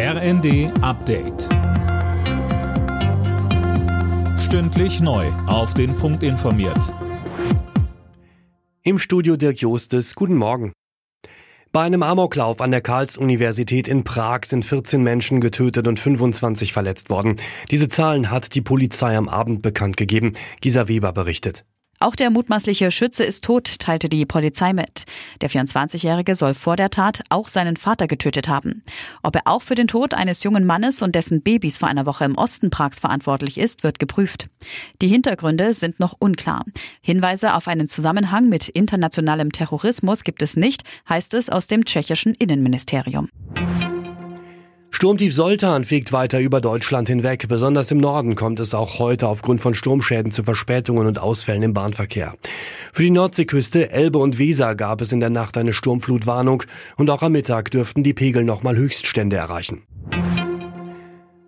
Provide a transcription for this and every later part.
RND Update. Stündlich neu. Auf den Punkt informiert. Im Studio Dirk Jostes. Guten Morgen. Bei einem Amoklauf an der Karls-Universität in Prag sind 14 Menschen getötet und 25 verletzt worden. Diese Zahlen hat die Polizei am Abend bekannt gegeben. Gisa Weber berichtet. Auch der mutmaßliche Schütze ist tot, teilte die Polizei mit. Der 24-Jährige soll vor der Tat auch seinen Vater getötet haben. Ob er auch für den Tod eines jungen Mannes und dessen Babys vor einer Woche im Osten Prags verantwortlich ist, wird geprüft. Die Hintergründe sind noch unklar. Hinweise auf einen Zusammenhang mit internationalem Terrorismus gibt es nicht, heißt es aus dem tschechischen Innenministerium. Sturmtief Soltan fegt weiter über Deutschland hinweg. Besonders im Norden kommt es auch heute aufgrund von Sturmschäden zu Verspätungen und Ausfällen im Bahnverkehr. Für die Nordseeküste, Elbe und Weser gab es in der Nacht eine Sturmflutwarnung und auch am Mittag dürften die Pegel nochmal Höchststände erreichen.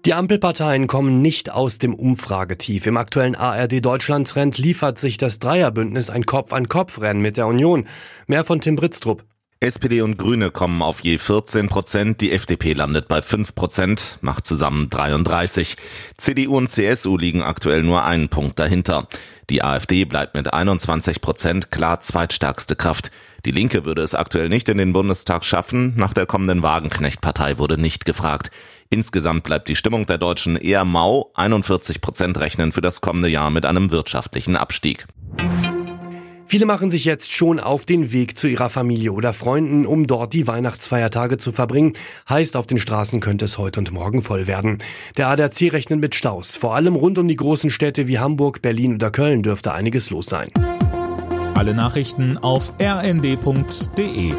Die Ampelparteien kommen nicht aus dem Umfragetief. Im aktuellen ARD Deutschland-Trend liefert sich das Dreierbündnis ein Kopf-an-Kopf-Rennen mit der Union. Mehr von Tim Britztrup. SPD und Grüne kommen auf je 14 Prozent, die FDP landet bei 5 Prozent, macht zusammen 33. CDU und CSU liegen aktuell nur einen Punkt dahinter. Die AfD bleibt mit 21 Prozent klar zweitstärkste Kraft. Die Linke würde es aktuell nicht in den Bundestag schaffen, nach der kommenden Wagenknecht-Partei wurde nicht gefragt. Insgesamt bleibt die Stimmung der Deutschen eher mau, 41 Prozent rechnen für das kommende Jahr mit einem wirtschaftlichen Abstieg. Viele machen sich jetzt schon auf den Weg zu ihrer Familie oder Freunden, um dort die Weihnachtsfeiertage zu verbringen. Heißt, auf den Straßen könnte es heute und morgen voll werden. Der ADAC rechnet mit Staus. Vor allem rund um die großen Städte wie Hamburg, Berlin oder Köln dürfte einiges los sein. Alle Nachrichten auf rnd.de